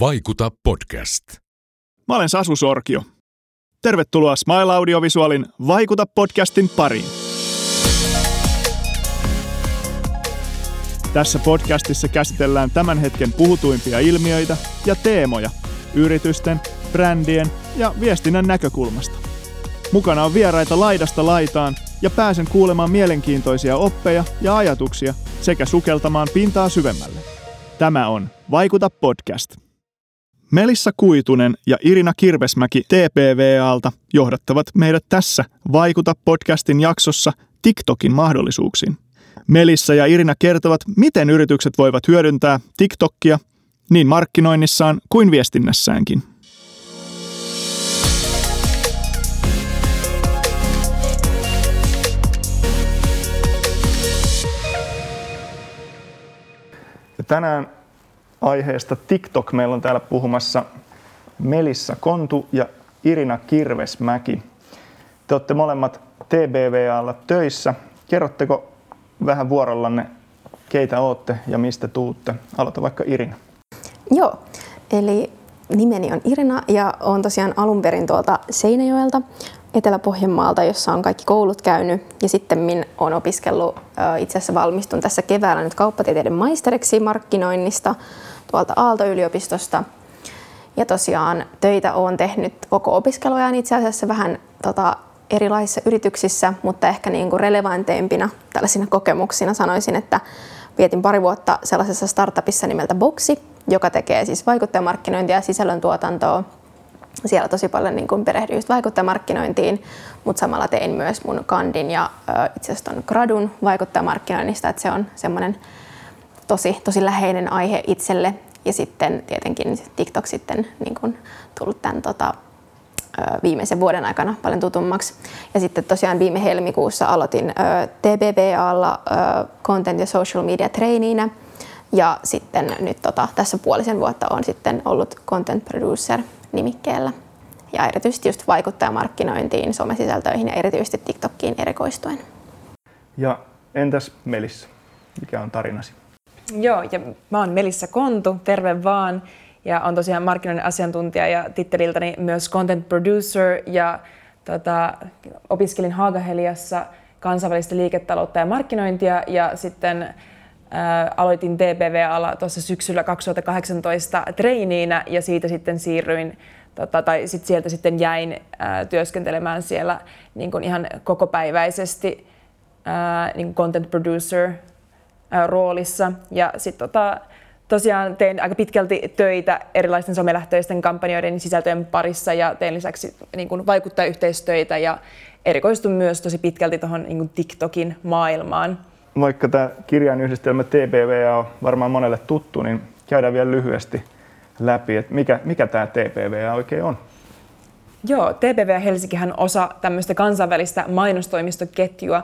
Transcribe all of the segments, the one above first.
Vaikuta podcast. Mä olen Sasu Sorkio. Tervetuloa Smile Audiovisualin Vaikuta podcastin pariin. Tässä podcastissa käsitellään tämän hetken puhutuimpia ilmiöitä ja teemoja yritysten, brändien ja viestinnän näkökulmasta. Mukana on vieraita laidasta laitaan ja pääsen kuulemaan mielenkiintoisia oppeja ja ajatuksia sekä sukeltamaan pintaa syvemmälle. Tämä on Vaikuta podcast. Melissa Kuitunen ja Irina Kirvesmäki TPVAlta johdattavat meidät tässä Vaikuta podcastin jaksossa TikTokin mahdollisuuksiin. Melissa ja Irina kertovat, miten yritykset voivat hyödyntää TikTokia niin markkinoinnissaan kuin viestinnässäänkin. Tänään aiheesta TikTok meillä on täällä puhumassa Melissa Kontu ja Irina Kirvesmäki. Te olette molemmat TBVAlla töissä. Kerrotteko vähän vuorollanne, keitä olette ja mistä tuutte? Aloita vaikka Irina. Joo, eli nimeni on Irina ja olen tosiaan alun perin tuolta Seinäjoelta Etelä-Pohjanmaalta, jossa on kaikki koulut käynyt ja sitten olen opiskellut, itse asiassa valmistun tässä keväällä nyt kauppatieteiden maisteriksi markkinoinnista tuolta Aalto-yliopistosta. Ja tosiaan töitä olen tehnyt koko opiskeluajan itse asiassa vähän tota, erilaisissa yrityksissä, mutta ehkä niin kuin relevanteimpina tällaisina kokemuksina sanoisin, että vietin pari vuotta sellaisessa startupissa nimeltä Boxi, joka tekee siis vaikuttajamarkkinointia ja sisällöntuotantoa. Siellä tosi paljon niin kuin perehdyin just vaikuttajamarkkinointiin, mutta samalla tein myös mun kandin ja itse asiassa ton gradun vaikuttajamarkkinoinnista, että se on semmoinen tosi, tosi läheinen aihe itselle. Ja sitten tietenkin TikTok sitten niin kuin tullut tämän tota, viimeisen vuoden aikana paljon tutummaksi. Ja sitten tosiaan viime helmikuussa aloitin TBBAlla Content ja Social Media Traineeinä. Ja sitten nyt tota, tässä puolisen vuotta on sitten ollut Content Producer nimikkeellä. Ja erityisesti just vaikuttajamarkkinointiin, somesisältöihin ja erityisesti TikTokkiin erikoistuen. Ja entäs Melissa, mikä on tarinasi? Joo, ja mä oon Melissa Kontu, terve vaan. Ja on tosiaan markkinoinnin asiantuntija ja titteliltäni myös content producer ja tota, opiskelin Haagaheliassa kansainvälistä liiketaloutta ja markkinointia ja sitten ää, aloitin TPV-ala tuossa syksyllä 2018 treiniinä ja siitä sitten siirryin tota, tai sit sieltä sitten jäin ää, työskentelemään siellä niin kuin ihan kokopäiväisesti ää, niin kuin content producer roolissa. Ja sitten tota, tosiaan tein aika pitkälti töitä erilaisten somelähtöisten kampanjoiden sisältöjen parissa ja tein lisäksi niin kuin vaikuttajayhteistyötä ja erikoistun myös tosi pitkälti tuohon niin TikTokin maailmaan. Vaikka tämä kirjan yhdistelmä TPV on varmaan monelle tuttu, niin käydään vielä lyhyesti läpi, että mikä, mikä tämä TPV oikein on. Joo, TPV Helsinkihän on osa tämmöistä kansainvälistä mainostoimistoketjua,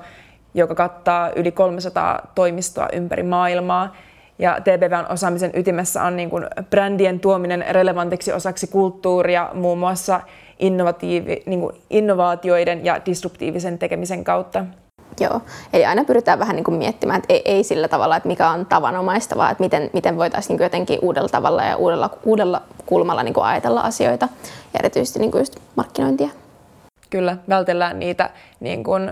joka kattaa yli 300 toimistoa ympäri maailmaa. Ja TBVn osaamisen ytimessä on niin kuin brändien tuominen relevantiksi osaksi kulttuuria muun muassa innovatiivi, niin kuin innovaatioiden ja disruptiivisen tekemisen kautta. Joo, eli aina pyritään vähän niin kuin miettimään, että ei, ei sillä tavalla, että mikä on tavanomaista, vaan että miten, miten voitaisiin niin kuin jotenkin uudella tavalla ja uudella, uudella kulmalla niin kuin ajatella asioita ja erityisesti niin kuin just markkinointia. Kyllä, vältellään niitä niin kuin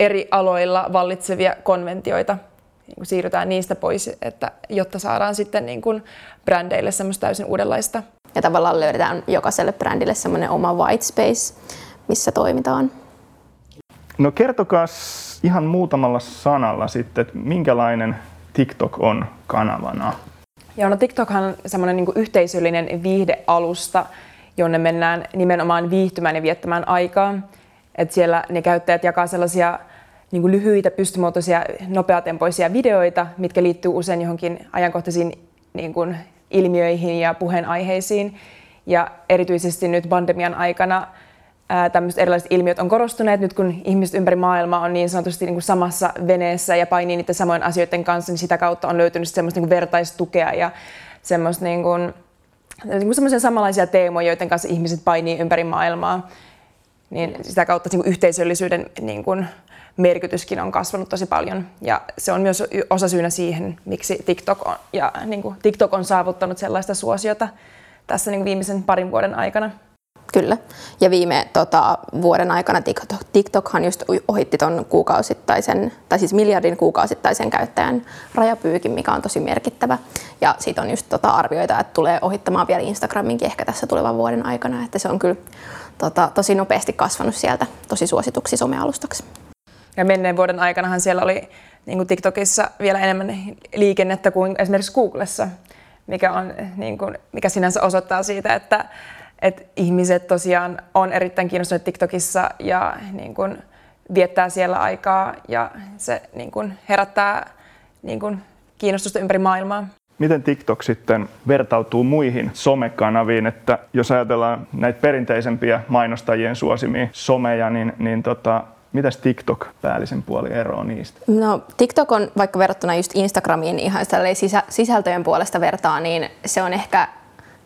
eri aloilla vallitsevia konventioita. Niin kuin siirrytään niistä pois, että, jotta saadaan sitten niin kuin brändeille semmoista täysin uudenlaista. Ja tavallaan löydetään jokaiselle brändille semmoinen oma white space, missä toimitaan. No kertokaa ihan muutamalla sanalla sitten, että minkälainen TikTok on kanavana? Joo, no TikTokhan on semmoinen niin yhteisöllinen viihdealusta, jonne mennään nimenomaan viihtymään ja viettämään aikaa. Et siellä ne käyttäjät jakaa sellaisia niin kuin lyhyitä, pystymuotoisia, nopeatempoisia videoita, mitkä liittyy usein johonkin ajankohtaisiin niin kuin ilmiöihin ja puheenaiheisiin. Ja erityisesti nyt pandemian aikana tämmöiset erilaiset ilmiöt on korostuneet nyt, kun ihmiset ympäri maailmaa on niin sanotusti niin kuin samassa veneessä ja painii niiden samojen asioiden kanssa, niin sitä kautta on löytynyt semmoista niin kuin vertaistukea ja semmoista niin kuin, niin kuin semmoisia samanlaisia teemoja, joiden kanssa ihmiset painii ympäri maailmaa. Niin sitä kautta niin kuin yhteisöllisyyden niin kuin, merkityskin on kasvanut tosi paljon. Ja se on myös osa syynä siihen, miksi TikTok on, ja, niin kuin TikTok on saavuttanut sellaista suosiota tässä niin viimeisen parin vuoden aikana. Kyllä. Ja viime tota, vuoden aikana TikTok, TikTokhan just ohitti ton kuukausittaisen, tai siis miljardin kuukausittaisen käyttäjän rajapyykin, mikä on tosi merkittävä. Ja siitä on just tota, arvioita, että tulee ohittamaan vielä Instagraminkin ehkä tässä tulevan vuoden aikana. Että se on kyllä tota, tosi nopeasti kasvanut sieltä tosi suosituksi somealustaksi. Ja menneen vuoden aikanahan siellä oli niin kuin TikTokissa vielä enemmän liikennettä kuin esimerkiksi Googlessa, mikä, on, niin kuin, mikä sinänsä osoittaa siitä, että että ihmiset tosiaan on erittäin kiinnostuneet TikTokissa ja niin kuin viettää siellä aikaa ja se niin kuin herättää niin kuin kiinnostusta ympäri maailmaa. Miten TikTok sitten vertautuu muihin somekanaviin, että jos ajatellaan näitä perinteisempiä mainostajien suosimia someja, niin, niin tota, Mitäs TikTok päällisen puoli eroa niistä? No TikTok on vaikka verrattuna just Instagramiin ihan sisä, sisältöjen puolesta vertaa, niin se on ehkä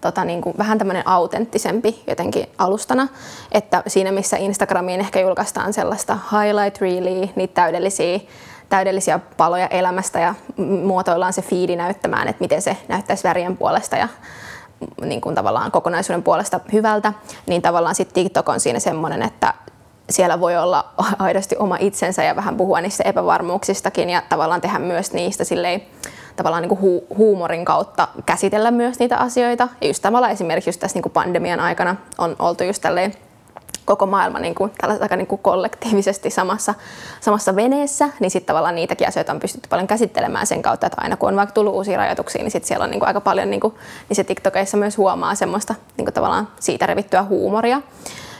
tota, niin kuin vähän tämmöinen autenttisempi jotenkin alustana, että siinä missä Instagramiin ehkä julkaistaan sellaista highlight reelia, niitä täydellisiä, täydellisiä paloja elämästä ja muotoillaan se fiidi näyttämään, että miten se näyttäisi värien puolesta ja niin kuin tavallaan kokonaisuuden puolesta hyvältä, niin tavallaan sitten TikTok on siinä semmoinen, että siellä voi olla aidosti oma itsensä ja vähän puhua niistä epävarmuuksistakin ja tavallaan tehdä myös niistä silleen tavallaan niin kuin hu- huumorin kautta käsitellä myös niitä asioita. Ja just tavallaan esimerkiksi just tässä niin kuin pandemian aikana on oltu just tälleen koko maailma niin kuin, aika niin kuin kollektiivisesti samassa, samassa veneessä, niin sitten tavallaan niitäkin asioita on pystytty paljon käsittelemään sen kautta, että aina kun on vaikka tullut uusia rajoituksia, niin sitten siellä on niin kuin aika paljon, niin kuin, niin se TikTokeissa myös huomaa semmoista niin kuin tavallaan siitä revittyä huumoria.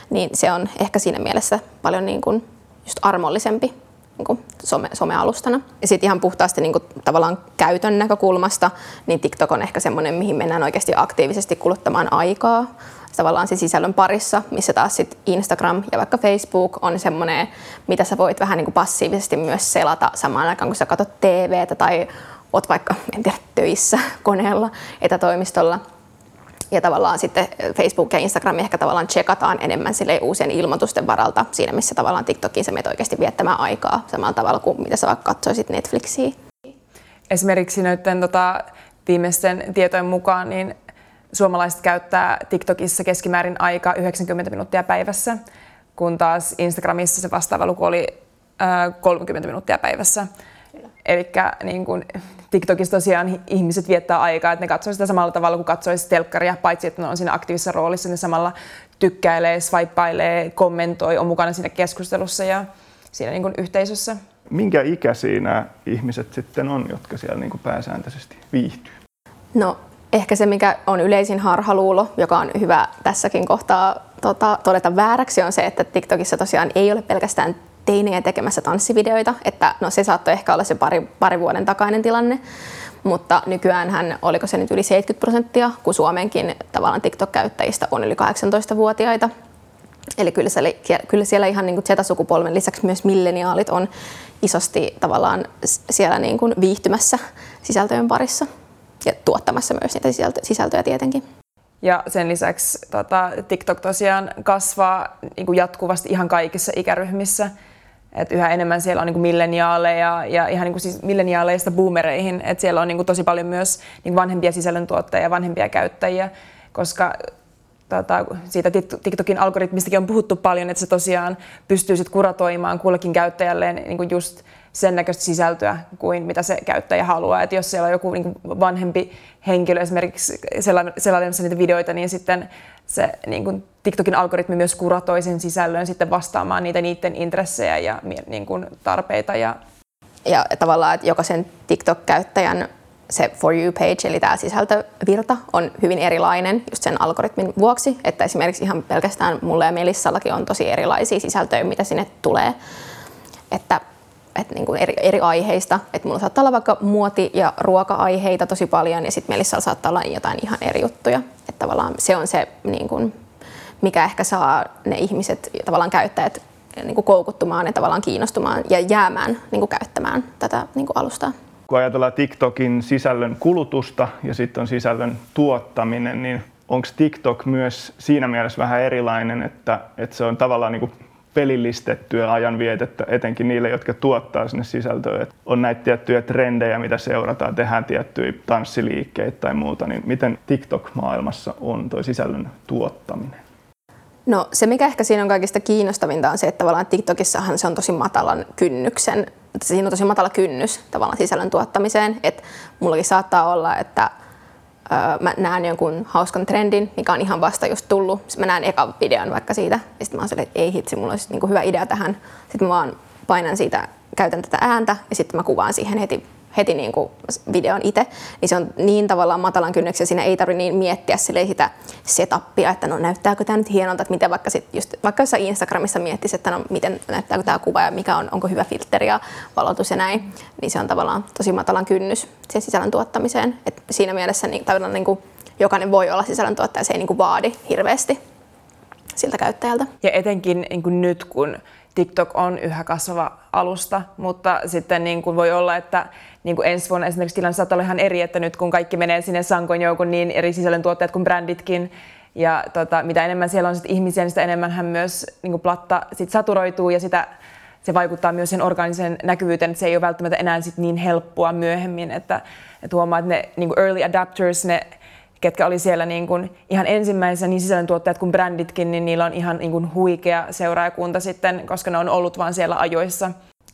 Niin se on ehkä siinä mielessä paljon niin kuin just armollisempi niin kuin some, somealustana. Ja sitten ihan puhtaasti niin kuin, tavallaan käytön näkökulmasta, niin TikTok on ehkä semmoinen, mihin mennään oikeasti aktiivisesti kuluttamaan aikaa tavallaan se sisällön parissa, missä taas sit Instagram ja vaikka Facebook on semmoinen, mitä sä voit vähän niin kuin passiivisesti myös selata samaan aikaan, kun sä katsot TVtä tai oot vaikka, en tiedä, töissä koneella, etätoimistolla – ja tavallaan sitten Facebook ja Instagram ehkä tavallaan tsekataan enemmän sille uusien ilmoitusten varalta siinä, missä tavallaan TikTokiin sä menet oikeasti viettämään aikaa samalla tavalla kuin mitä sä vaikka katsoisit Netflixiä. Esimerkiksi näiden tota, viimeisten tietojen mukaan niin suomalaiset käyttää TikTokissa keskimäärin aikaa 90 minuuttia päivässä, kun taas Instagramissa se vastaava luku oli äh, 30 minuuttia päivässä. Eli niin kun, TikTokissa tosiaan ihmiset viettää aikaa, että ne katsoo sitä samalla tavalla kuin katsoisi telkkaria, paitsi että ne on siinä aktiivisessa roolissa, ne samalla tykkäilee, swipeilee, kommentoi, on mukana siinä keskustelussa ja siinä niin kuin yhteisössä. Minkä ikäisiä nämä ihmiset sitten on, jotka siellä niin kuin pääsääntöisesti viihtyy? No ehkä se, mikä on yleisin harhaluulo, joka on hyvä tässäkin kohtaa tota, todeta vääräksi, on se, että TikTokissa tosiaan ei ole pelkästään teinejä tekemässä tanssivideoita, että no se saattoi ehkä olla se pari, pari vuoden takainen tilanne, mutta nykyään hän, oliko se nyt yli 70 prosenttia, kun Suomenkin tavallaan TikTok-käyttäjistä on yli 18-vuotiaita. Eli kyllä siellä, kyllä siellä ihan niin Z-sukupolven lisäksi myös milleniaalit on isosti tavallaan siellä niin kuin viihtymässä sisältöjen parissa ja tuottamassa myös niitä sisältöjä tietenkin. Ja sen lisäksi tota, TikTok tosiaan kasvaa niin kuin jatkuvasti ihan kaikissa ikäryhmissä. Et yhä enemmän siellä on niin kuin milleniaaleja ja ihan niin kuin siis milleniaaleista boomereihin. Et siellä on niin kuin tosi paljon myös niin vanhempia sisällöntuottajia ja vanhempia käyttäjiä, koska tota, siitä TikTokin algoritmistakin on puhuttu paljon, että se tosiaan pystyy sit kuratoimaan kullekin käyttäjälle niin kuin just sen näköistä sisältöä kuin mitä se käyttäjä haluaa. Et jos siellä on joku niin kuin vanhempi henkilö esimerkiksi selailemassa niitä videoita, niin sitten se niin kuin TikTokin algoritmi myös kuratoi sen sisällön sitten vastaamaan niitä niiden intressejä ja niin kuin tarpeita. Ja, ja tavallaan, että jokaisen TikTok-käyttäjän se For You-page, eli tämä sisältövirta, on hyvin erilainen just sen algoritmin vuoksi, että esimerkiksi ihan pelkästään mulle ja Melissallakin on tosi erilaisia sisältöjä, mitä sinne tulee. Että että niin kuin eri, eri aiheista. Että mulla saattaa olla vaikka muoti- ja ruoka-aiheita tosi paljon ja sitten Melissalla saattaa olla jotain ihan eri juttuja. Että tavallaan se on se, niin kuin, mikä ehkä saa ne ihmiset, tavallaan käyttäjät niin kuin koukuttumaan ja tavallaan kiinnostumaan ja jäämään niin kuin käyttämään tätä niin kuin alustaa. Kun ajatellaan TikTokin sisällön kulutusta ja sitten on sisällön tuottaminen, niin onko TikTok myös siinä mielessä vähän erilainen, että, että se on tavallaan niin kuin pelillistettyä ajanvietettä, etenkin niille, jotka tuottaa sinne sisältöä. Et on näitä tiettyjä trendejä, mitä seurataan, tehdään tiettyjä tanssiliikkeitä tai muuta, niin miten TikTok-maailmassa on tuo sisällön tuottaminen? No se, mikä ehkä siinä on kaikista kiinnostavinta on se, että tavallaan TikTokissahan se on tosi matalan kynnyksen, siinä on tosi matala kynnys tavallaan sisällön tuottamiseen, että mullakin saattaa olla, että mä näen jonkun hauskan trendin, mikä on ihan vasta just tullut. Sitten mä näen ekan videon vaikka siitä, ja sitten mä oon silleen, että ei hitsi, mulla olisi niinku hyvä idea tähän. Sitten mä vaan painan siitä, käytän tätä ääntä, ja sitten mä kuvaan siihen heti heti niin kuin videon itse, niin se on niin tavallaan matalan kynnyksen, siinä ei tarvitse niin miettiä sitä setupia, että no näyttääkö tämä nyt hienolta, että miten vaikka, sit just, vaikka jossain Instagramissa miettisi, että no miten näyttääkö tämä kuva ja mikä on, onko hyvä filtteri ja valotus ja näin, niin se on tavallaan tosi matalan kynnys siihen sisällön tuottamiseen. Et siinä mielessä niin, tavallaan niin kuin, jokainen voi olla sisällöntuottaja, se ei niin kuin vaadi hirveästi siltä käyttäjältä. Ja etenkin niin kuin nyt, kun TikTok on yhä kasvava alusta, mutta sitten niin kuin voi olla, että niin kuin ensi vuonna esimerkiksi tilanne saattaa olla ihan eri, että nyt kun kaikki menee sinne sankoin joukon niin eri sisällöntuottajat kuin bränditkin, ja tota, mitä enemmän siellä on sit ihmisiä, niin sitä enemmän hän myös niin kuin platta sit saturoituu ja sitä, se vaikuttaa myös sen organiseen näkyvyyteen, että se ei ole välttämättä enää sit niin helppoa myöhemmin, että, että huomaa, että ne niin kuin early adapters, ne ketkä oli siellä niin kuin ihan ensimmäisenä niin sisällöntuottajat kuin bränditkin, niin niillä on ihan niin kuin huikea seuraajakunta sitten, koska ne on ollut vaan siellä ajoissa.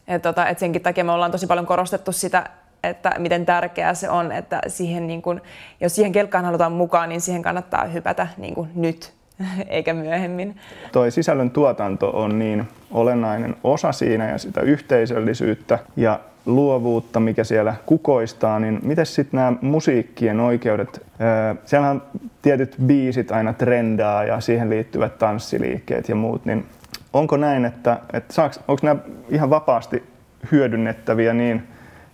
Et tota, et senkin takia me ollaan tosi paljon korostettu sitä, että miten tärkeää se on, että siihen niin kun, jos siihen kelkkaan halutaan mukaan, niin siihen kannattaa hypätä niin kuin nyt eikä myöhemmin. Toi sisällön tuotanto on niin olennainen osa siinä ja sitä yhteisöllisyyttä ja luovuutta, mikä siellä kukoistaa, niin miten sitten nämä musiikkien oikeudet? Siellä on tietyt biisit aina trendaa ja siihen liittyvät tanssiliikkeet ja muut, niin onko näin, että, että saaks, onko nämä ihan vapaasti hyödynnettäviä niin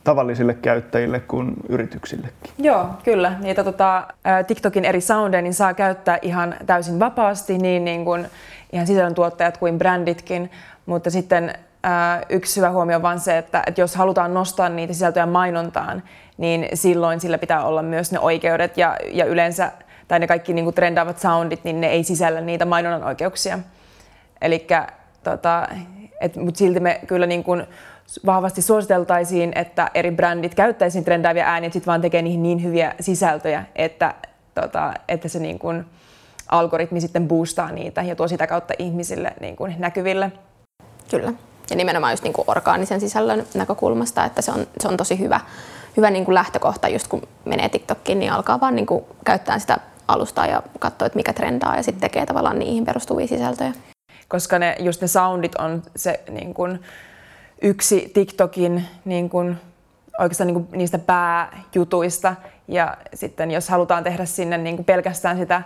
tavallisille käyttäjille kuin yrityksillekin? Joo, kyllä. Niitä tota, TikTokin eri soundeja niin saa käyttää ihan täysin vapaasti, niin, niin kuin ihan sisällöntuottajat kuin bränditkin, mutta sitten yksi hyvä huomio on vain se, että, että jos halutaan nostaa niitä sisältöjä mainontaan, niin silloin sillä pitää olla myös ne oikeudet ja, ja yleensä, tai ne kaikki niin kuin trendaavat soundit, niin ne ei sisällä niitä mainonnan oikeuksia. Eli tota, mutta silti me kyllä niin kuin vahvasti suositeltaisiin, että eri brändit käyttäisiin trendaavia ääniä, sitten vaan tekee niihin niin hyviä sisältöjä, että, tota, että se niin kuin algoritmi sitten boostaa niitä ja tuo sitä kautta ihmisille niin kuin näkyville. Kyllä. Ja nimenomaan just niin kuin orgaanisen sisällön näkökulmasta, että se on, se on tosi hyvä, hyvä niin kuin lähtökohta, just kun menee TikTokkiin, niin alkaa vaan niin kuin käyttää sitä alustaa ja katsoa, että mikä trendaa ja sitten tekee tavallaan niihin perustuvia sisältöjä. Koska ne, just ne soundit on se niin kuin, yksi TikTokin niin kuin, oikeastaan niin kuin, niistä pääjutuista. Ja sitten jos halutaan tehdä sinne niin kuin pelkästään sitä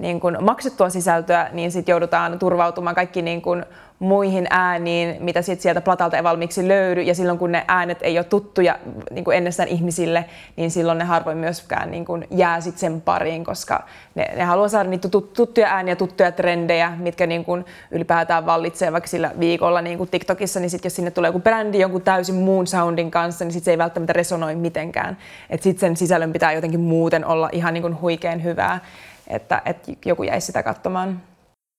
niin kuin maksettua sisältöä, niin sitten joudutaan turvautumaan kaikki niin kuin muihin ääniin, mitä sit sieltä platalta ei valmiiksi löydy. Ja silloin kun ne äänet ei ole tuttuja niin kuin ennestään ihmisille, niin silloin ne harvoin myöskään niin kuin jää sit sen pariin, koska ne, ne haluaa saada niitä tuttuja ääniä, tuttuja trendejä, mitkä niin kuin ylipäätään vallitsee vaikka sillä viikolla niin kuin TikTokissa, niin sit jos sinne tulee joku brändi jonkun täysin muun soundin kanssa, niin sit se ei välttämättä resonoi mitenkään. Sitten sen sisällön pitää jotenkin muuten olla ihan niin kuin huikean hyvää, että, että joku jäisi sitä katsomaan.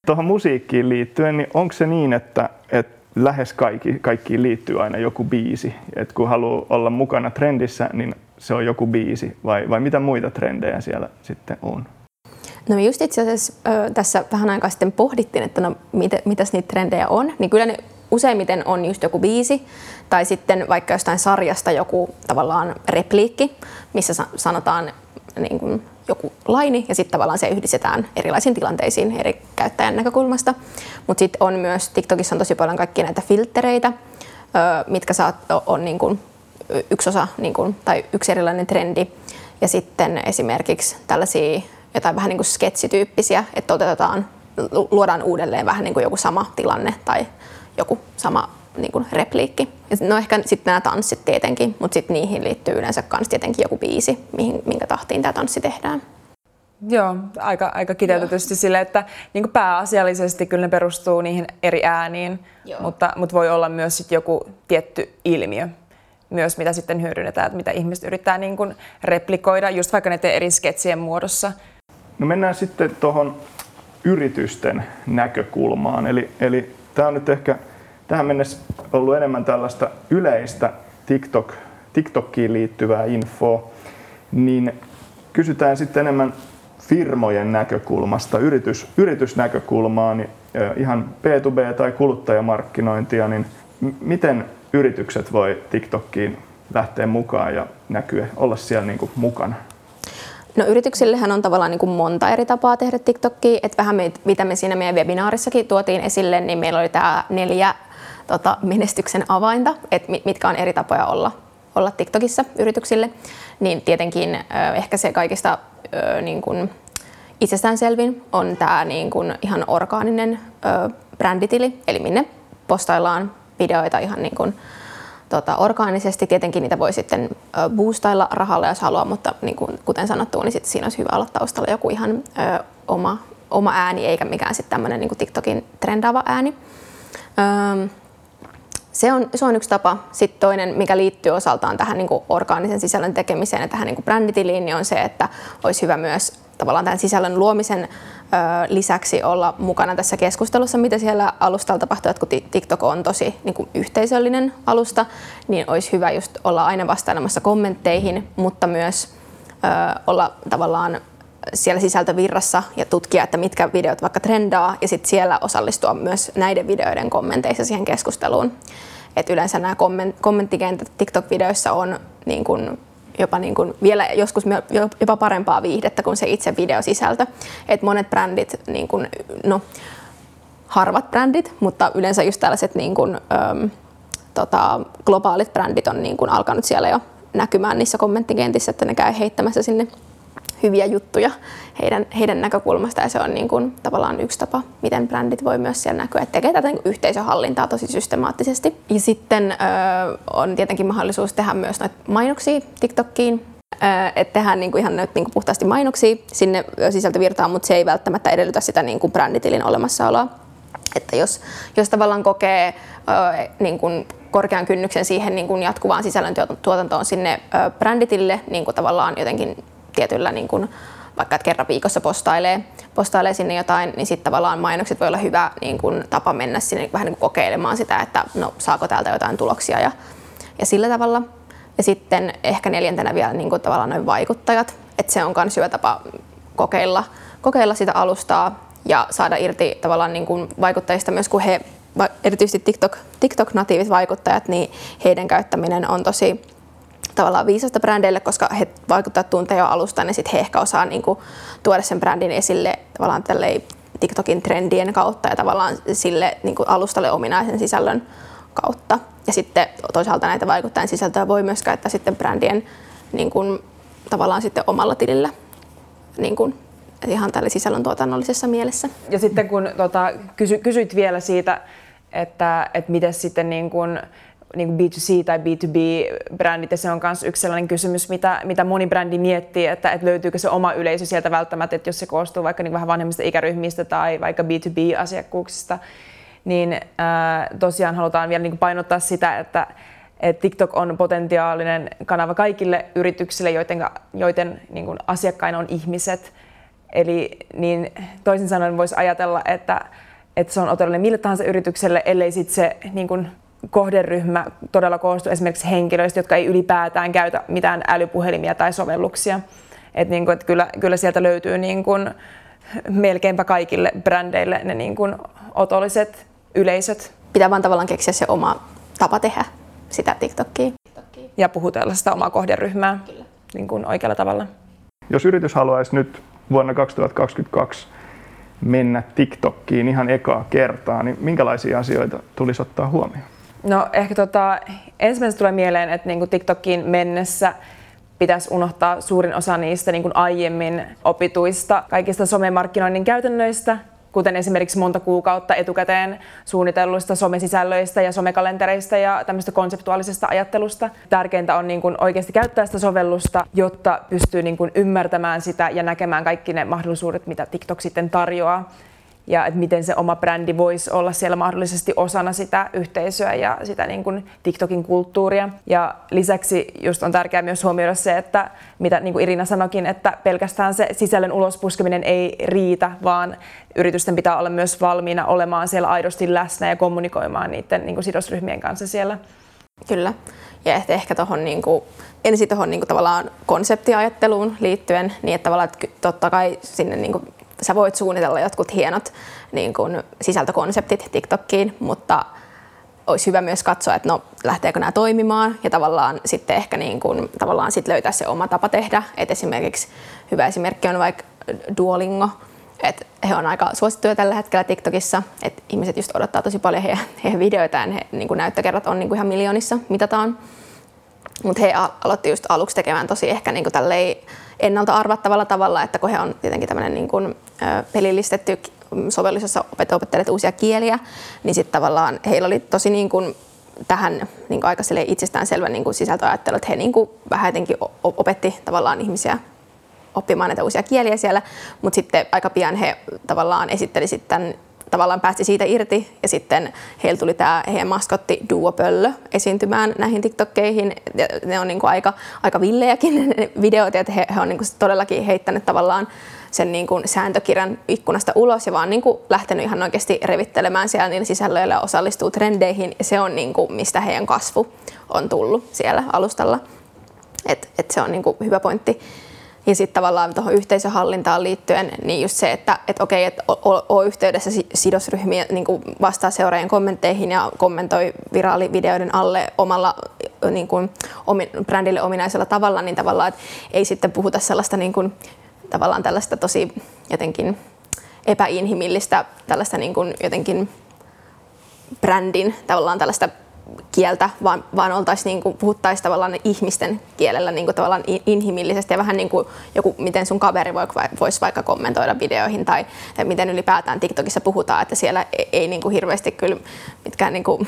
Tuohon musiikkiin liittyen, niin onko se niin, että, että lähes kaikki, kaikkiin liittyy aina joku biisi? Et kun haluaa olla mukana trendissä, niin se on joku biisi, vai, vai mitä muita trendejä siellä sitten on? No just itse asiassa ö, tässä vähän aikaa sitten pohdittiin, että no mit, mitäs niitä trendejä on, niin kyllä ne useimmiten on just joku biisi tai sitten vaikka jostain sarjasta joku tavallaan repliikki, missä sanotaan niin kuin joku laini ja sitten tavallaan se yhdistetään erilaisiin tilanteisiin eri käyttäjän näkökulmasta. Mutta sitten on myös, TikTokissa on tosi paljon kaikkia näitä filtreitä, mitkä saat, on niin kuin yksi osa niin kuin, tai yksi erilainen trendi. Ja sitten esimerkiksi tällaisia jotain vähän niin kuin sketsityyppisiä, että otetaan, luodaan uudelleen vähän niin kuin joku sama tilanne tai joku sama niin kuin repliikki. No ehkä sitten nämä tanssit tietenkin, mutta sitten niihin liittyy yleensä myös tietenkin joku biisi, mihin, minkä tahtiin tämä tanssi tehdään. Joo, aika, aika kiteytetysti sille, että niin kuin pääasiallisesti kyllä ne perustuu niihin eri ääniin, mutta, mutta voi olla myös sit joku tietty ilmiö myös, mitä sitten hyödynnetään, että mitä ihmiset yrittää niin kuin replikoida, just vaikka näiden eri sketsien muodossa. No mennään sitten tuohon yritysten näkökulmaan. Eli, eli Tämä on nyt ehkä tähän mennessä ollut enemmän tällaista yleistä TikTok, TikTokiin liittyvää infoa, niin kysytään sitten enemmän firmojen näkökulmasta, yritys, yritysnäkökulmaa, niin ihan B2B- tai kuluttajamarkkinointia, niin miten yritykset voi TikTokiin lähteä mukaan ja näkyä, olla siellä niin kuin mukana? No yrityksillehän on tavallaan niin kuin monta eri tapaa tehdä TikTokia, että vähän me, mitä me siinä meidän webinaarissakin tuotiin esille, niin meillä oli tämä neljä tota, menestyksen avainta, että mitkä on eri tapoja olla, olla TikTokissa yrityksille, niin tietenkin ehkä se kaikista niin kuin itsestäänselvin on tämä niin kuin ihan orgaaninen bränditili, eli minne postaillaan videoita ihan niin kuin, tota, orgaanisesti. Tietenkin niitä voi sitten boostailla rahalla, jos haluaa, mutta niin kuin, kuten sanottu, niin sit siinä olisi hyvä olla taustalla joku ihan ö, oma, oma ääni, eikä mikään sitten tämmöinen niin TikTokin trendaava ääni. Ö, se on, se on yksi tapa. Sitten toinen, mikä liittyy osaltaan tähän niin kuin orgaanisen sisällön tekemiseen ja tähän niin kuin bränditiliin, niin on se, että olisi hyvä myös tavallaan tämän sisällön luomisen lisäksi olla mukana tässä keskustelussa, mitä siellä alustalla tapahtuu, että kun TikTok on tosi niin kuin yhteisöllinen alusta, niin olisi hyvä just olla aina vastailemassa kommentteihin, mutta myös olla tavallaan siellä sisältövirrassa ja tutkia, että mitkä videot vaikka trendaa ja sitten siellä osallistua myös näiden videoiden kommenteissa siihen keskusteluun. Et yleensä nämä kommenttikentät TikTok-videoissa on niin kuin jopa niin kuin vielä joskus jopa parempaa viihdettä kuin se itse videosisältö. Et monet brändit, niin kuin, no, harvat brändit, mutta yleensä just tällaiset niin kuin, äm, tota, globaalit brändit on niin kuin alkanut siellä jo näkymään niissä kommenttikentissä, että ne käy heittämässä sinne hyviä juttuja heidän, heidän näkökulmasta ja se on niin kuin tavallaan yksi tapa, miten brändit voi myös siellä näkyä, että tekee tätä niin yhteisöhallintaa tosi systemaattisesti. Ja sitten ö, on tietenkin mahdollisuus tehdä myös noita mainoksia TikTokiin, että tehdään niinku ihan nyt niinku puhtaasti mainoksia sinne sisältövirtaan, mutta se ei välttämättä edellytä sitä niinku bränditilin olemassaoloa. Että jos, jos tavallaan kokee ö, niinku korkean kynnyksen siihen niin kuin jatkuvaan sisällön tuotantoon sinne ö, bränditille niin kuin tavallaan jotenkin tietyllä niin kuin, vaikka että kerran viikossa postailee, postailee sinne jotain, niin sitten tavallaan mainokset voi olla hyvä niin kuin, tapa mennä sinne vähän niin kuin kokeilemaan sitä, että no saako täältä jotain tuloksia ja, ja sillä tavalla. Ja sitten ehkä neljäntenä vielä niin kuin, tavallaan noin vaikuttajat, että se on myös hyvä tapa kokeilla, kokeilla sitä alustaa ja saada irti tavallaan niin kuin vaikuttajista myös, kun he, erityisesti TikTok, TikTok-natiivit vaikuttajat, niin heidän käyttäminen on tosi tavallaan viisasta brändeille, koska he vaikuttaa tuntee jo alusta, niin sitten he ehkä osaa niin kuin, tuoda sen brändin esille tavallaan tälleen TikTokin trendien kautta ja tavallaan sille niin kuin alustalle ominaisen sisällön kautta. Ja sitten toisaalta näitä vaikuttajan sisältöä voi myös käyttää sitten brändien niin kuin, tavallaan sitten omalla tilillä niin kuin, ihan tällä sisällön tuotannollisessa mielessä. Ja sitten kun tota, kysy, kysyit vielä siitä, että, että miten sitten niin kuin, niin B2C tai B2B-brändit, ja se on myös yksi sellainen kysymys, mitä, mitä moni brändi miettii, että, että löytyykö se oma yleisö sieltä välttämättä, että jos se koostuu vaikka niin vähän vanhemmista ikäryhmistä tai vaikka B2B-asiakkuuksista, niin ää, tosiaan halutaan vielä niin painottaa sitä, että, että TikTok on potentiaalinen kanava kaikille yrityksille, joiden, joiden niin kuin asiakkaina on ihmiset. Eli niin toisin sanoen voisi ajatella, että, että se on otollinen mille tahansa yritykselle, ellei sitten se niin kuin kohderyhmä todella koostuu esimerkiksi henkilöistä, jotka ei ylipäätään käytä mitään älypuhelimia tai sovelluksia. Et niin kuin, että kyllä, kyllä sieltä löytyy niin kuin melkeinpä kaikille brändeille ne niin kuin otolliset yleisöt. Pitää vaan tavallaan keksiä se oma tapa tehdä sitä TikTokia. Ja puhutella sitä omaa kohderyhmää niin kuin oikealla tavalla. Jos yritys haluaisi nyt vuonna 2022 mennä TikTokkiin ihan ekaa kertaa, niin minkälaisia asioita tulisi ottaa huomioon? No ehkä tota, ensimmäisenä tulee mieleen, että niin TikTokin mennessä pitäisi unohtaa suurin osa niistä niin kuin aiemmin opituista kaikista somemarkkinoinnin käytännöistä, kuten esimerkiksi monta kuukautta etukäteen suunnitelluista somesisällöistä ja somekalentereista ja tämmöistä konseptuaalisesta ajattelusta. Tärkeintä on niin kuin oikeasti käyttää sitä sovellusta, jotta pystyy niin kuin ymmärtämään sitä ja näkemään kaikki ne mahdollisuudet, mitä TikTok sitten tarjoaa. Ja että miten se oma brändi voisi olla siellä mahdollisesti osana sitä yhteisöä ja sitä niin kuin TikTokin kulttuuria. Ja lisäksi just on tärkeää myös huomioida se, että mitä niin kuin Irina sanokin, että pelkästään se sisällön ulospuskeminen ei riitä, vaan yritysten pitää olla myös valmiina olemaan siellä aidosti läsnä ja kommunikoimaan niiden niin kuin sidosryhmien kanssa siellä. Kyllä. Ja ehkä, tuohon niin ensin tuohon niin kuin, tavallaan konseptiajatteluun liittyen, niin että tavallaan että totta kai sinne niin kuin, sä voit suunnitella jotkut hienot niin kuin, sisältökonseptit TikTokkiin, mutta olisi hyvä myös katsoa, että no lähteekö nämä toimimaan ja tavallaan sitten ehkä niin kuin, tavallaan sit löytää se oma tapa tehdä. Et esimerkiksi hyvä esimerkki on vaikka Duolingo, et he on aika suosittuja tällä hetkellä TikTokissa, että ihmiset just odottaa tosi paljon heidän, heidän videoitaan, he, niin näyttökerrat on niin ihan miljoonissa mitataan. Mutta he aloitti just aluksi tekemään tosi ehkä niin kuin ennalta arvattavalla tavalla, että kun he on tietenkin tämmöinen niin kuin, pelillistetty sovellus, jossa opettelet uusia kieliä, niin sitten tavallaan heillä oli tosi niin kuin tähän niin kuin aika itsestäänselvä niin kuin sisältöajattelu, että he niin kuin vähän jotenkin opetti tavallaan ihmisiä oppimaan näitä uusia kieliä siellä, mutta sitten aika pian he tavallaan esitteli sitten tavallaan päästi siitä irti ja sitten heillä tuli tämä heidän maskotti Duopöllö esiintymään näihin TikTokkeihin. Ja ne on niinku aika, aika villejäkin ne videot, että he, he on niinku todellakin heittänyt tavallaan sen niin kuin sääntökirjan ikkunasta ulos ja vaan niin kuin lähtenyt ihan oikeasti revittelemään siellä niillä sisällöillä ja osallistuu trendeihin. Ja se on niin kuin, mistä heidän kasvu on tullut siellä alustalla. Et, et se on niin kuin hyvä pointti. Ja sitten tavallaan tuohon yhteisöhallintaan liittyen, niin just se, että et okei, että ole yhteydessä sidosryhmiä, niin vastaa seuraajien kommentteihin ja kommentoi viraalivideoiden alle omalla niin kuin, omi, brändille ominaisella tavalla, niin tavallaan, että ei sitten puhuta sellaista niin kuin, tavallaan tällaista tosi jotenkin epäinhimillistä tällaista niin kuin jotenkin brändin tavallaan tällaista kieltä, vaan, vaan oltaisiin niin kuin, puhuttaisiin tavallaan ihmisten kielellä niin kuin, tavallaan inhimillisesti ja vähän niin kuin joku, miten sun kaveri voi, voisi vaikka kommentoida videoihin tai, tai miten ylipäätään TikTokissa puhutaan, että siellä ei, ei niin kuin hirveästi kyllä mitkään niin kuin,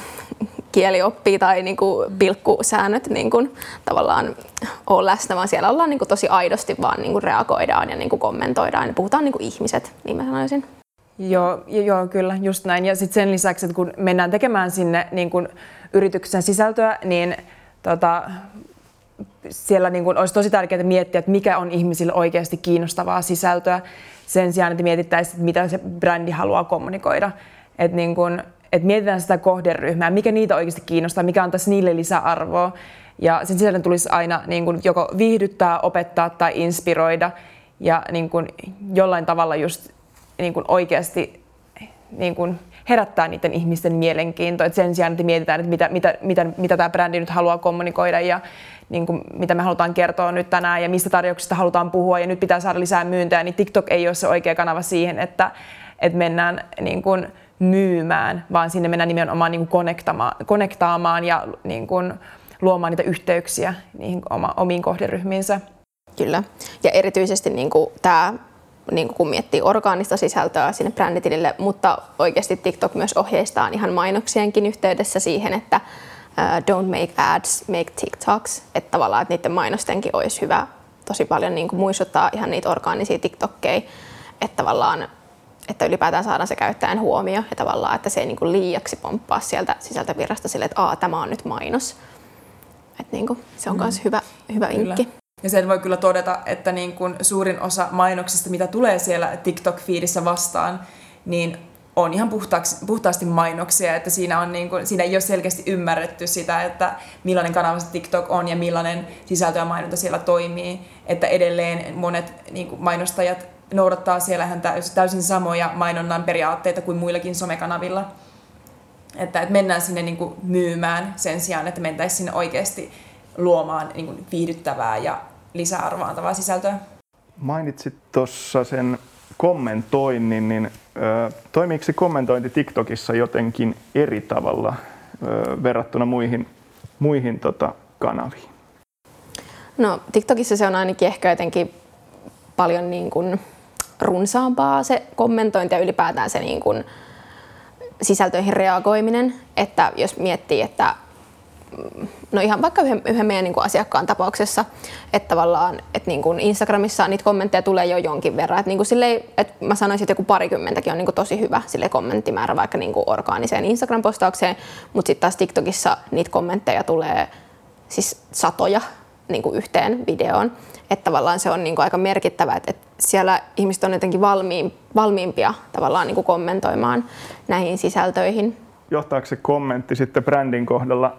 kielioppii tai niin kuin, pilkkusäännöt niin kuin, tavallaan ole läsnä, vaan siellä ollaan niin kuin, tosi aidosti vaan niin kuin, reagoidaan ja niin kuin, kommentoidaan ja puhutaan niin kuin ihmiset, niin mä sanoisin. Joo, joo, kyllä, just näin. Ja sitten sen lisäksi, että kun mennään tekemään sinne niin kun yrityksen sisältöä, niin tota, siellä niin kun olisi tosi tärkeää miettiä, että mikä on ihmisille oikeasti kiinnostavaa sisältöä sen sijaan, että mietittäisiin, että mitä se brändi haluaa kommunikoida. Että niin kun, et mietitään sitä kohderyhmää, mikä niitä oikeasti kiinnostaa, mikä antaisi niille lisäarvoa. Ja sen sisällön tulisi aina niin kun joko viihdyttää, opettaa tai inspiroida ja niin kun jollain tavalla just niin kuin oikeasti niin kuin herättää niiden ihmisten mielenkiintoa. Et sen sijaan, että mietitään, että mitä, mitä, mitä, mitä tämä brändi nyt haluaa kommunikoida ja niin kuin, mitä me halutaan kertoa nyt tänään ja mistä tarjouksista halutaan puhua ja nyt pitää saada lisää myyntejä, niin TikTok ei ole se oikea kanava siihen, että, että mennään niin kuin, myymään, vaan sinne mennään nimenomaan niin kuin konektaamaan ja niin kuin, luomaan niitä yhteyksiä niihin oma, omiin kohderyhmiinsä. Kyllä. Ja erityisesti niin kuin tämä niin kun miettii orgaanista sisältöä sinne bränditilille, mutta oikeasti TikTok myös ohjeistaa ihan mainoksienkin yhteydessä siihen, että uh, don't make ads, make TikToks. Että tavallaan, että niiden mainostenkin olisi hyvä tosi paljon niin muistuttaa ihan niitä orgaanisia TikTokkeja, että tavallaan että ylipäätään saadaan se käyttäjän huomio ja tavallaan, että se ei niin kuin liiaksi pomppaa sieltä sisältövirrasta sille, että Aa, tämä on nyt mainos. Että niin kuin, se on myös mm. hyvä, hyvä inkki. Ja sen voi kyllä todeta, että niin kuin suurin osa mainoksista, mitä tulee siellä TikTok-fiidissä vastaan, niin on ihan puhtaaksi, puhtaasti mainoksia, että siinä, on niin kuin, siinä ei ole selkeästi ymmärretty sitä, että millainen kanava se TikTok on ja millainen sisältö ja mainonta siellä toimii. Että edelleen monet niin kuin mainostajat noudattaa siellä ihan täysin samoja mainonnan periaatteita kuin muillakin somekanavilla. Että, että mennään sinne niin kuin myymään sen sijaan, että mentäisiin sinne oikeasti luomaan niin kuin viihdyttävää ja lisäarvoa antavaa sisältöä. Mainitsit tuossa sen kommentoinnin, niin ö, toimiiko se kommentointi TikTokissa jotenkin eri tavalla ö, verrattuna muihin, muihin tota, kanaviin? No TikTokissa se on ainakin ehkä jotenkin paljon niin kuin runsaampaa se kommentointi ja ylipäätään se niin kuin sisältöihin reagoiminen. Että jos miettii, että no ihan vaikka yhden, yhden meidän niin kuin asiakkaan tapauksessa, että tavallaan että niin kuin Instagramissa niitä kommentteja tulee jo jonkin verran. Että niin kuin silleen, että mä sanoisin, että joku parikymmentäkin on niin kuin tosi hyvä sille kommenttimäärä vaikka niin kuin orgaaniseen Instagram-postaukseen, mutta sitten taas TikTokissa niitä kommentteja tulee siis satoja niin kuin yhteen videoon. Että tavallaan se on niin kuin aika merkittävä, että, että siellä ihmiset on jotenkin valmiin, valmiimpia tavallaan niin kuin kommentoimaan näihin sisältöihin. Johtaako se kommentti sitten brändin kohdalla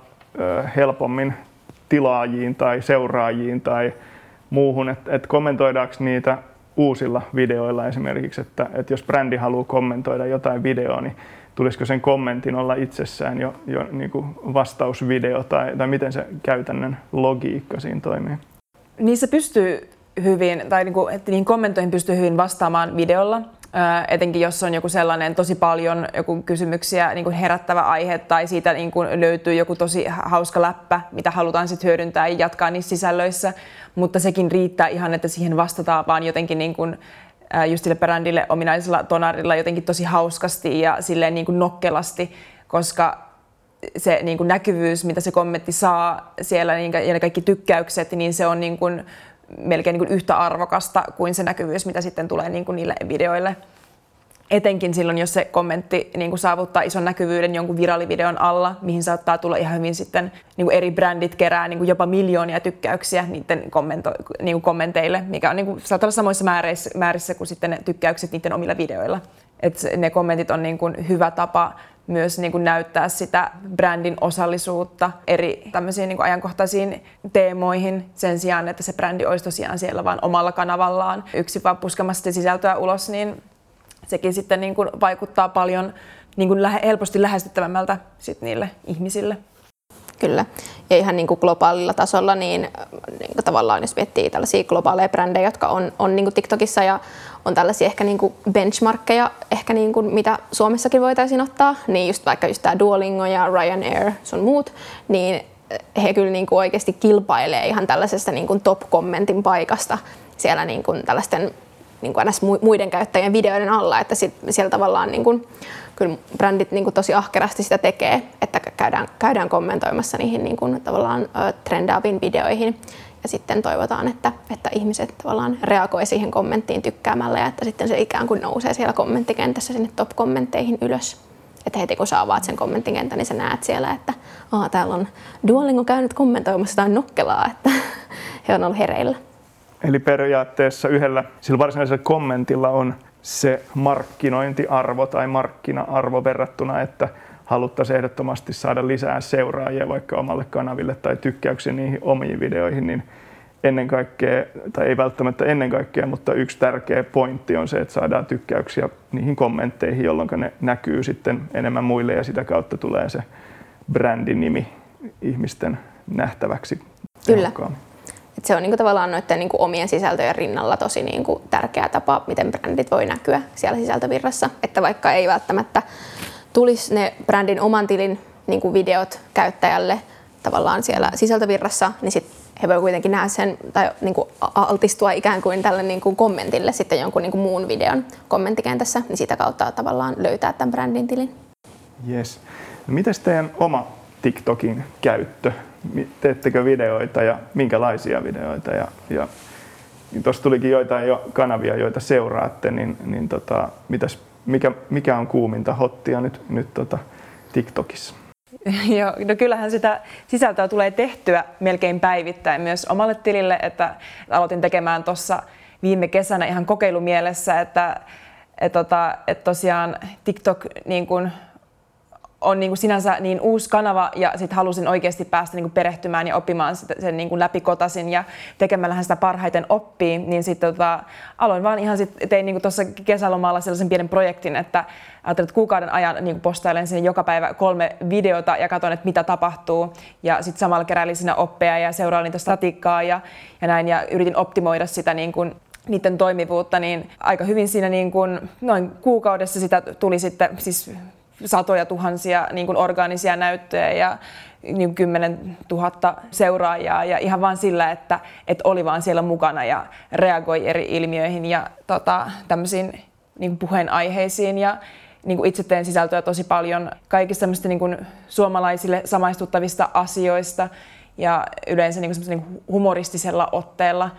helpommin tilaajiin tai seuraajiin tai muuhun, että et kommentoidaanko niitä uusilla videoilla esimerkiksi, että, että jos brändi haluaa kommentoida jotain videoa, niin tulisiko sen kommentin olla itsessään jo, jo niin kuin vastausvideo tai, tai miten se käytännön logiikka siinä toimii? Niissä pystyy hyvin, tai niin kuin, että niihin kommentoihin pystyy hyvin vastaamaan videolla. Etenkin jos on joku sellainen tosi paljon joku kysymyksiä niin kuin herättävä aihe tai siitä niin kuin löytyy joku tosi hauska läppä, mitä halutaan sitten hyödyntää ja jatkaa niissä sisällöissä. Mutta sekin riittää ihan, että siihen vastataan vaan jotenkin niin kuin just sille brändille ominaisella tonarilla jotenkin tosi hauskasti ja silleen niin kuin nokkelasti, koska se niin kuin näkyvyys, mitä se kommentti saa siellä niin, ja ne kaikki tykkäykset, niin se on niin kuin melkein niin kuin yhtä arvokasta kuin se näkyvyys, mitä sitten tulee niin kuin niille videoille. Etenkin silloin, jos se kommentti niin kuin saavuttaa ison näkyvyyden jonkun virallivideon alla, mihin saattaa tulla ihan hyvin sitten niin kuin eri brändit kerää niin kuin jopa miljoonia tykkäyksiä niiden kommento- niin kuin kommenteille, mikä on niin kuin, saattaa olla samoissa määrissä, määrissä kuin sitten ne tykkäykset niiden omilla videoilla. Et ne kommentit on niin kuin hyvä tapa myös niin kuin näyttää sitä brändin osallisuutta eri tämmöisiin niin kuin ajankohtaisiin teemoihin sen sijaan, että se brändi olisi tosiaan siellä vaan omalla kanavallaan yksin vaan puskemassa sisältöä ulos, niin sekin sitten niin kuin vaikuttaa paljon niin kuin helposti lähestyttävämmältä sit niille ihmisille. Kyllä. Ja ihan niin kuin globaalilla tasolla, niin, niin kuin tavallaan jos miettii tällaisia globaaleja brändejä, jotka on, on niin kuin TikTokissa ja on tällaisia ehkä niin kuin benchmarkkeja, ehkä niin kuin mitä Suomessakin voitaisiin ottaa, niin just vaikka just tämä Duolingo ja Ryanair sun muut, niin he kyllä niin kuin oikeasti kilpailee ihan tällaisesta niin kuin top-kommentin paikasta siellä niin kuin tällaisten niin kuin muiden käyttäjien videoiden alla, että sit siellä tavallaan niin kuin, kyllä brändit niin kuin tosi ahkerasti sitä tekee, että käydään, käydään kommentoimassa niihin niin kuin tavallaan trendaaviin videoihin ja sitten toivotaan, että, että ihmiset tavallaan reagoi siihen kommenttiin tykkäämällä ja että sitten se ikään kuin nousee siellä kommenttikentässä sinne top-kommentteihin ylös. Että heti kun sä avaat sen kommenttikentän, niin sä näet siellä, että Aa, täällä on Duolingo käynyt kommentoimassa jotain nokkelaa, että he on ollut hereillä. Eli periaatteessa yhdellä sillä varsinaisella kommentilla on se markkinointiarvo tai markkina-arvo verrattuna, että haluttaisiin ehdottomasti saada lisää seuraajia vaikka omalle kanaville tai tykkäyksiä niihin omiin videoihin, niin ennen kaikkea, tai ei välttämättä ennen kaikkea, mutta yksi tärkeä pointti on se, että saadaan tykkäyksiä niihin kommentteihin, jolloin ne näkyy sitten enemmän muille ja sitä kautta tulee se brändinimi ihmisten nähtäväksi. Kyllä. Et se on niinku tavallaan noiden niinku omien sisältöjen rinnalla tosi niinku tärkeä tapa, miten brändit voi näkyä siellä sisältövirrassa. Että vaikka ei välttämättä tulisi ne brändin oman tilin niinku videot käyttäjälle tavallaan siellä sisältövirrassa, niin sit he voi kuitenkin nähdä sen tai niinku altistua ikään kuin tälle niinku kommentille sitten jonkun niinku muun videon kommenttikentässä, niin sitä kautta tavallaan löytää tämän brändin tilin. Yes. No mites teidän oma TikTokin käyttö? Teettekö videoita ja minkälaisia videoita? Ja, ja niin tuossa tulikin joitain jo kanavia, joita seuraatte, niin, niin tota, mitäs, mikä, mikä on kuuminta hottia nyt, nyt tota TikTokissa? Joo, no kyllähän sitä sisältöä tulee tehtyä melkein päivittäin myös omalle tilille, että aloitin tekemään tuossa viime kesänä ihan kokeilumielessä, että, että, tota, että tosiaan TikTok niin kuin on niin kuin sinänsä niin uusi kanava ja sitten halusin oikeasti päästä niin kuin perehtymään ja oppimaan sitä, sen niin kuin läpikotasin ja tekemällähän sitä parhaiten oppii, niin sitten tota, aloin vaan ihan sit, tein niin tuossa kesälomalla sellaisen pienen projektin, että ajattelin, että kuukauden ajan niin postailen sinne joka päivä kolme videota ja katson, että mitä tapahtuu. Ja sitten samalla keräilin siinä oppeja ja seurailin niitä statiikkaa ja, ja näin ja yritin optimoida sitä niin kuin niiden toimivuutta, niin aika hyvin siinä niin kuin noin kuukaudessa sitä tuli sitten siis satoja tuhansia niin kuin orgaanisia näyttöjä ja niin 10 000 seuraajaa ja ihan vain sillä, että, että oli vaan siellä mukana ja reagoi eri ilmiöihin ja tota, tämmöisiin niin puheenaiheisiin ja niin kuin itse teen sisältöä tosi paljon kaikista niin kuin suomalaisille samaistuttavista asioista ja yleensä niin kuin niin humoristisella otteella.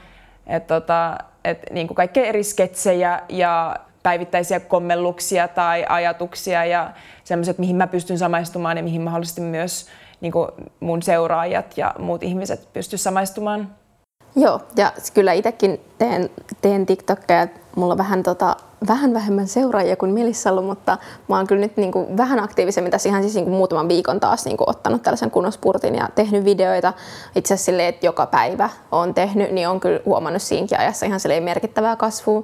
Et tota, et niin kuin kaikkea eri sketsejä ja päivittäisiä kommelluksia tai ajatuksia ja semmoiset, mihin mä pystyn samaistumaan ja mihin mahdollisesti myös niin kuin mun seuraajat ja muut ihmiset pysty samaistumaan. Joo, ja kyllä itsekin teen, teen TikTokia. Mulla on vähän, tota, vähän vähemmän seuraajia kuin Melissalla, mutta mä oon kyllä nyt niin kuin vähän aktiivisemmin tässä ihan siis niin kuin muutaman viikon taas niin kuin ottanut tällaisen kunnospurtin ja tehnyt videoita. Itse asiassa silleen, että joka päivä on tehnyt, niin on kyllä huomannut siinäkin ajassa ihan silleen merkittävää kasvua.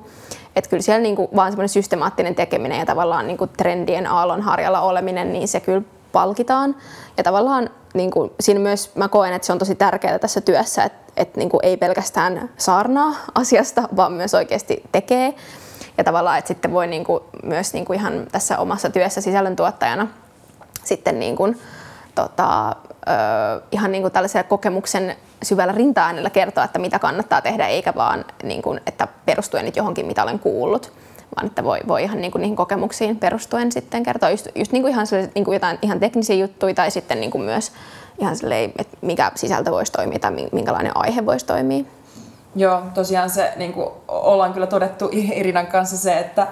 Että kyllä siellä niin kuin vaan semmoinen systemaattinen tekeminen ja tavallaan niin kuin trendien aallonharjalla oleminen, niin se kyllä palkitaan. Ja tavallaan niin kuin, siinä myös mä koen, että se on tosi tärkeää tässä työssä, että, että niin kuin ei pelkästään saarnaa asiasta, vaan myös oikeasti tekee. Ja tavallaan, että sitten voi niin kuin, myös niin kuin ihan tässä omassa työssä sisällöntuottajana sitten niin kuin, tota, ö, ihan niin kuin tällaisen kokemuksen syvällä rinta-äänellä kertoa, että mitä kannattaa tehdä, eikä vaan, niin kuin, että perustuen nyt johonkin, mitä olen kuullut vaan että voi, voi ihan niin kuin niihin kokemuksiin perustuen sitten kertoa just, just niin kuin ihan, niin kuin jotain ihan teknisiä juttuja tai sitten niin kuin myös ihan silleen, että mikä sisältö voisi toimia tai minkälainen aihe voisi toimia. Joo, tosiaan se niin kuin ollaan kyllä todettu Irinan kanssa se, että,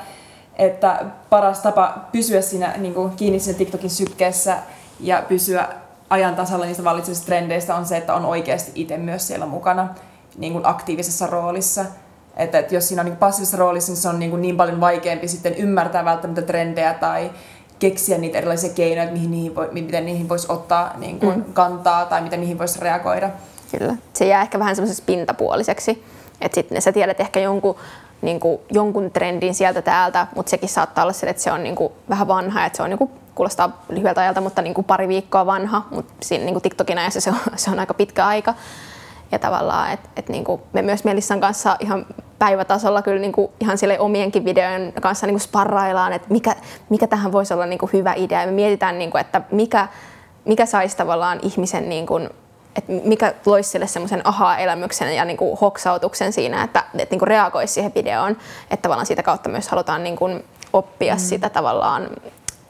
että paras tapa pysyä siinä niin kuin kiinni siinä TikTokin sykkeessä ja pysyä ajan tasalla niistä vallitsevista trendeistä on se, että on oikeasti itse myös siellä mukana niin kuin aktiivisessa roolissa. Että, että jos siinä on niin passiivisessa roolissa, niin se on niin, kuin niin paljon vaikeampi sitten ymmärtää välttämättä trendejä tai keksiä niitä erilaisia keinoja, että mihin niihin voi, miten niihin voisi ottaa niin kuin mm. kantaa tai miten niihin voisi reagoida. Kyllä. Se jää ehkä vähän semmoisessa pintapuoliseksi. Että sitten sä tiedät ehkä jonkun, niin kuin, jonkun trendin sieltä täältä, mutta sekin saattaa olla se, että se on niin kuin, vähän vanha, että se on niin kuin, kuulostaa lyhyeltä ajalta, mutta niin kuin pari viikkoa vanha, mutta siinä niin kuin TikTokin ajassa se on, se on aika pitkä aika. Ja tavallaan, että et niinku, me myös Melissan kanssa ihan päivätasolla kyllä niinku, ihan sille omienkin videojen kanssa niinku sparraillaan, että mikä, mikä tähän voisi olla niinku hyvä idea. Ja me mietitään, niinku, että mikä, mikä saisi tavallaan ihmisen, niinku, että mikä loisi sille semmoisen aha-elämyksen ja niinku hoksautuksen siinä, että, että niinku reagoisi siihen videoon. Että tavallaan siitä kautta myös halutaan niinku oppia mm. sitä tavallaan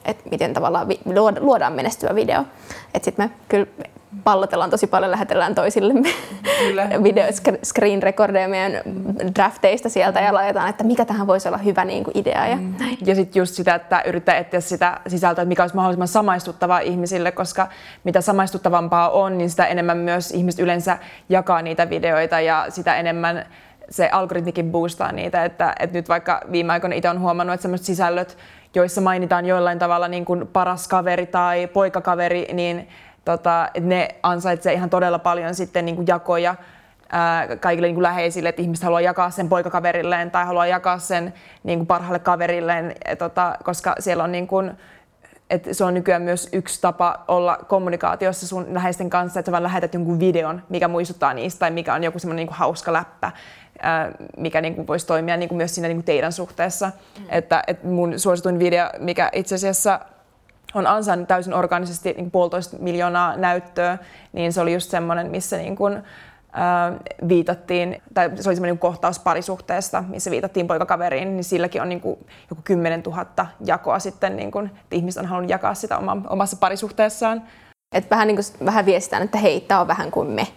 että miten tavallaan luodaan menestyvä video. Että sitten me kyllä pallotellaan tosi paljon, lähetellään toisillemme video screen recordeja meidän drafteista sieltä ja laitetaan, että mikä tähän voisi olla hyvä niin kuin idea. Ja, mm. ja sitten just sitä, että yrittää etsiä sitä sisältöä, että mikä olisi mahdollisimman samaistuttavaa ihmisille, koska mitä samaistuttavampaa on, niin sitä enemmän myös ihmiset yleensä jakaa niitä videoita ja sitä enemmän se algoritmikin boostaa niitä, että, että nyt vaikka viime aikoina itse on huomannut, että sellaiset sisällöt, joissa mainitaan jollain tavalla niin kuin paras kaveri tai poikakaveri, niin tota, ne ansaitsee ihan todella paljon sitten niin kuin jakoja ää, kaikille niin kuin läheisille, että ihmiset haluaa jakaa sen poikakaverilleen tai haluaa jakaa sen niin kuin parhaalle kaverilleen, et, tota, koska siellä on niin kuin, et se on nykyään myös yksi tapa olla kommunikaatiossa sun läheisten kanssa, että sä vaan lähetät jonkun videon, mikä muistuttaa niistä tai mikä on joku semmoinen niin hauska läppä, mikä niin kuin voisi toimia niin kuin myös siinä niin kuin teidän suhteessa. Mm. Että, et mun suosituin video, mikä itse asiassa on ansainnut täysin organisesti niin puolitoista miljoonaa näyttöä, niin se oli just semmoinen, missä niin kuin, ää, viitattiin, tai se oli semmoinen kohtaus parisuhteesta, missä viitattiin poikakaveriin, niin silläkin on niin kuin joku 10 000 jakoa sitten, niin kuin, että ihmiset on halunnut jakaa sitä oma, omassa parisuhteessaan. Et vähän, niin kuin, vähän viestitään, että hei, tämä on vähän kuin me.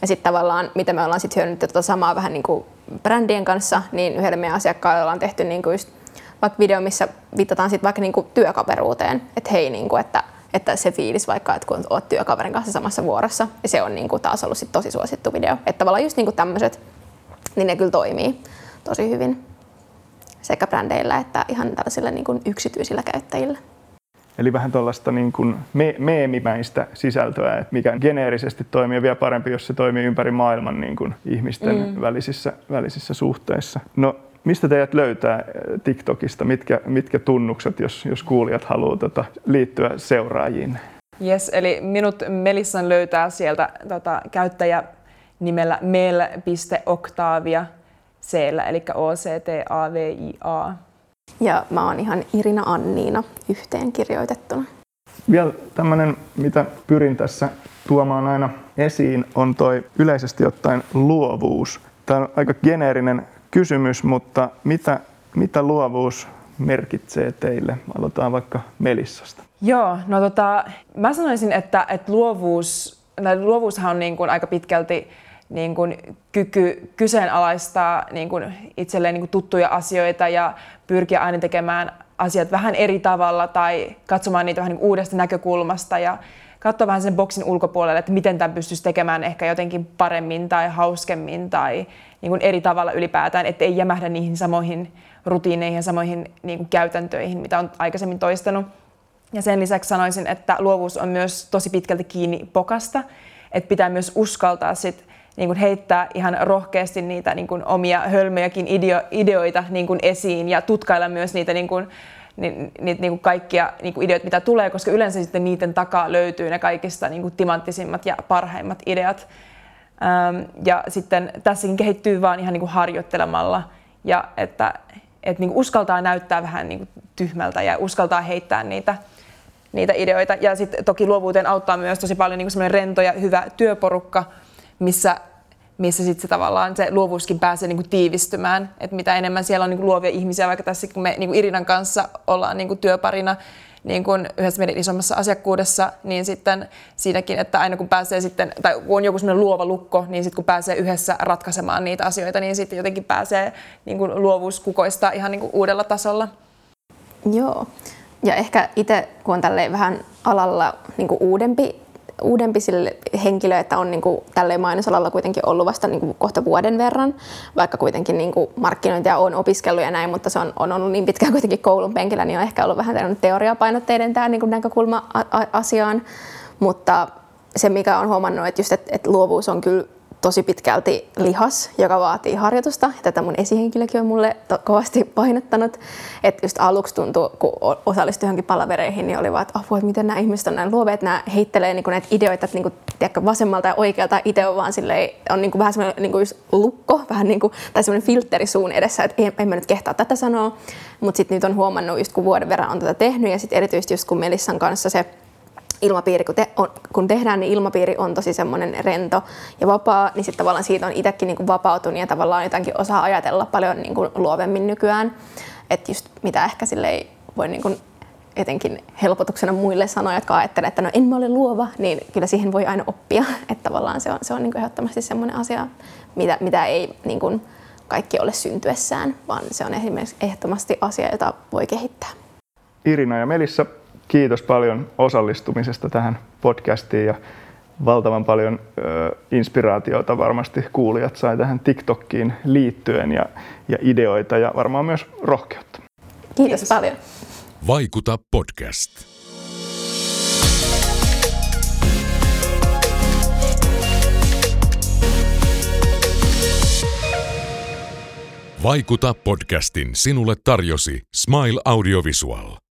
Ja sitten tavallaan, mitä me ollaan sitten hyödynnetty tuota samaa vähän niin kuin brändien kanssa, niin yhdelle meidän asiakkaalle ollaan tehty niin kuin just vaikka video, missä viitataan sitten vaikka niinku työkaveruuteen, että hei, niinku, että, että se fiilis vaikka, että kun olet työkaverin kanssa samassa vuorossa, ja se on niinku taas ollut sit tosi suosittu video. Että tavallaan just niinku tämmöiset, niin ne kyllä toimii tosi hyvin sekä brändeillä että ihan tällaisilla niinku yksityisillä käyttäjillä. Eli vähän tuollaista niin kuin me- meemimäistä sisältöä, että mikä geneerisesti toimii vielä parempi, jos se toimii ympäri maailman niin kuin ihmisten mm. välisissä, välisissä suhteissa. No Mistä teidät löytää eh, TikTokista? Mitkä, mitkä tunnukset, jos, jos kuulijat haluavat tota, liittyä seuraajiin? Yes, eli minut Melissan löytää sieltä tota, käyttäjä nimellä mel.octavia c eli O-C-T-A-V-I-A. Ja mä oon ihan Irina Anniina yhteen kirjoitettuna. Vielä tämmöinen, mitä pyrin tässä tuomaan aina esiin, on toi yleisesti ottaen luovuus. Tämä on aika geneerinen kysymys, mutta mitä, mitä luovuus merkitsee teille? Aloitetaan vaikka Melissasta. Joo, no tota, mä sanoisin, että, että luovuus, luovuushan on niin kuin aika pitkälti niin kuin kyky kyseenalaistaa niin kuin itselleen niin kuin tuttuja asioita ja pyrkiä aina tekemään asiat vähän eri tavalla tai katsomaan niitä vähän niin uudesta näkökulmasta ja katsoa vähän sen boksin ulkopuolelle, että miten tämän pystyisi tekemään ehkä jotenkin paremmin tai hauskemmin tai niin kuin eri tavalla ylipäätään, että ei jämähdä niihin samoihin rutiineihin ja samoihin niin kuin käytäntöihin, mitä on aikaisemmin toistanut. Ja sen lisäksi sanoisin, että luovuus on myös tosi pitkälti kiinni pokasta, että pitää myös uskaltaa sit niin kuin heittää ihan rohkeasti niitä niin kuin omia hölmöjäkin ideo, ideoita niin kuin esiin ja tutkailla myös niitä niin kuin, ni, niitä niin kuin kaikkia niin kuin ideoita, mitä tulee, koska yleensä sitten niiden takaa löytyy ne kaikista niin kuin timanttisimmat ja parhaimmat ideat. Ähm, ja sitten tässäkin kehittyy vaan ihan niin kuin harjoittelemalla ja että, että niin kuin uskaltaa näyttää vähän niin kuin tyhmältä ja uskaltaa heittää niitä, niitä ideoita. Ja sitten toki luovuuteen auttaa myös tosi paljon niin kuin rento ja hyvä työporukka, missä missä sitten se tavallaan se luovuuskin pääsee niinku tiivistymään. Et mitä enemmän siellä on niinku luovia ihmisiä, vaikka tässä kun me niinku Irinan kanssa ollaan niinku työparina niin kuin yhdessä meidän isommassa asiakkuudessa, niin sitten siinäkin, että aina kun pääsee sitten, tai kun on joku sellainen luova lukko, niin sitten kun pääsee yhdessä ratkaisemaan niitä asioita, niin sitten jotenkin pääsee niin kuin luovuus kukoista ihan niin kuin uudella tasolla. Joo. Ja ehkä itse, kun on vähän alalla niin uudempi uudempi sille henkilö, että on niin kuin, tälleen mainosalalla kuitenkin ollut vasta niin kuin, kohta vuoden verran, vaikka kuitenkin niin kuin, markkinointia on opiskellut ja näin, mutta se on, on ollut niin pitkään kuitenkin koulun penkillä, niin on ehkä ollut vähän teoriapainotteiden tämä niin kuin, näkökulma asiaan. Mutta se, mikä on huomannut, että, just, että, että luovuus on kyllä tosi pitkälti lihas, joka vaatii harjoitusta. Tätä mun esihenkilökin on mulle to- kovasti painottanut. Että just aluksi tuntui, kun osallistui johonkin palavereihin, niin oli vaan, että apua, että miten nämä ihmiset on näin luovia, että nämä heittelee niin näitä ideoita, että niin kuin, tiedätkö, vasemmalta ja oikealta itse on vaan silleen, on niin kuin vähän semmoinen niin kuin lukko, vähän niin kuin, tai semmoinen filtteri suun edessä, että en, en mä nyt kehtaa tätä sanoa. Mutta sitten nyt on huomannut, just kun vuoden verran on tätä tehnyt, ja sitten erityisesti just kun Melissan kanssa se ilmapiiri, kun, te, on, kun tehdään, niin ilmapiiri on tosi semmoinen rento ja vapaa, niin sitten tavallaan siitä on itsekin niin kuin vapautunut ja tavallaan jotenkin osaa ajatella paljon niin kuin luovemmin nykyään. Että just mitä ehkä sille voi niin kuin jotenkin helpotuksena muille sanoa, jotka ajattelee, että no en mä ole luova, niin kyllä siihen voi aina oppia. Että tavallaan se on, se on niin kuin ehdottomasti semmoinen asia, mitä, mitä ei niin kuin kaikki ole syntyessään, vaan se on esimerkiksi ehdottomasti asia, jota voi kehittää. Irina ja Melissa, kiitos paljon osallistumisesta tähän podcastiin ja valtavan paljon ö, inspiraatiota varmasti kuulijat sai tähän TikTokkiin liittyen ja, ja ideoita ja varmaan myös rohkeutta. Kiitos, kiitos. paljon. Vaikuta podcast. Vaikuta podcastin sinulle tarjosi Smile Audiovisual.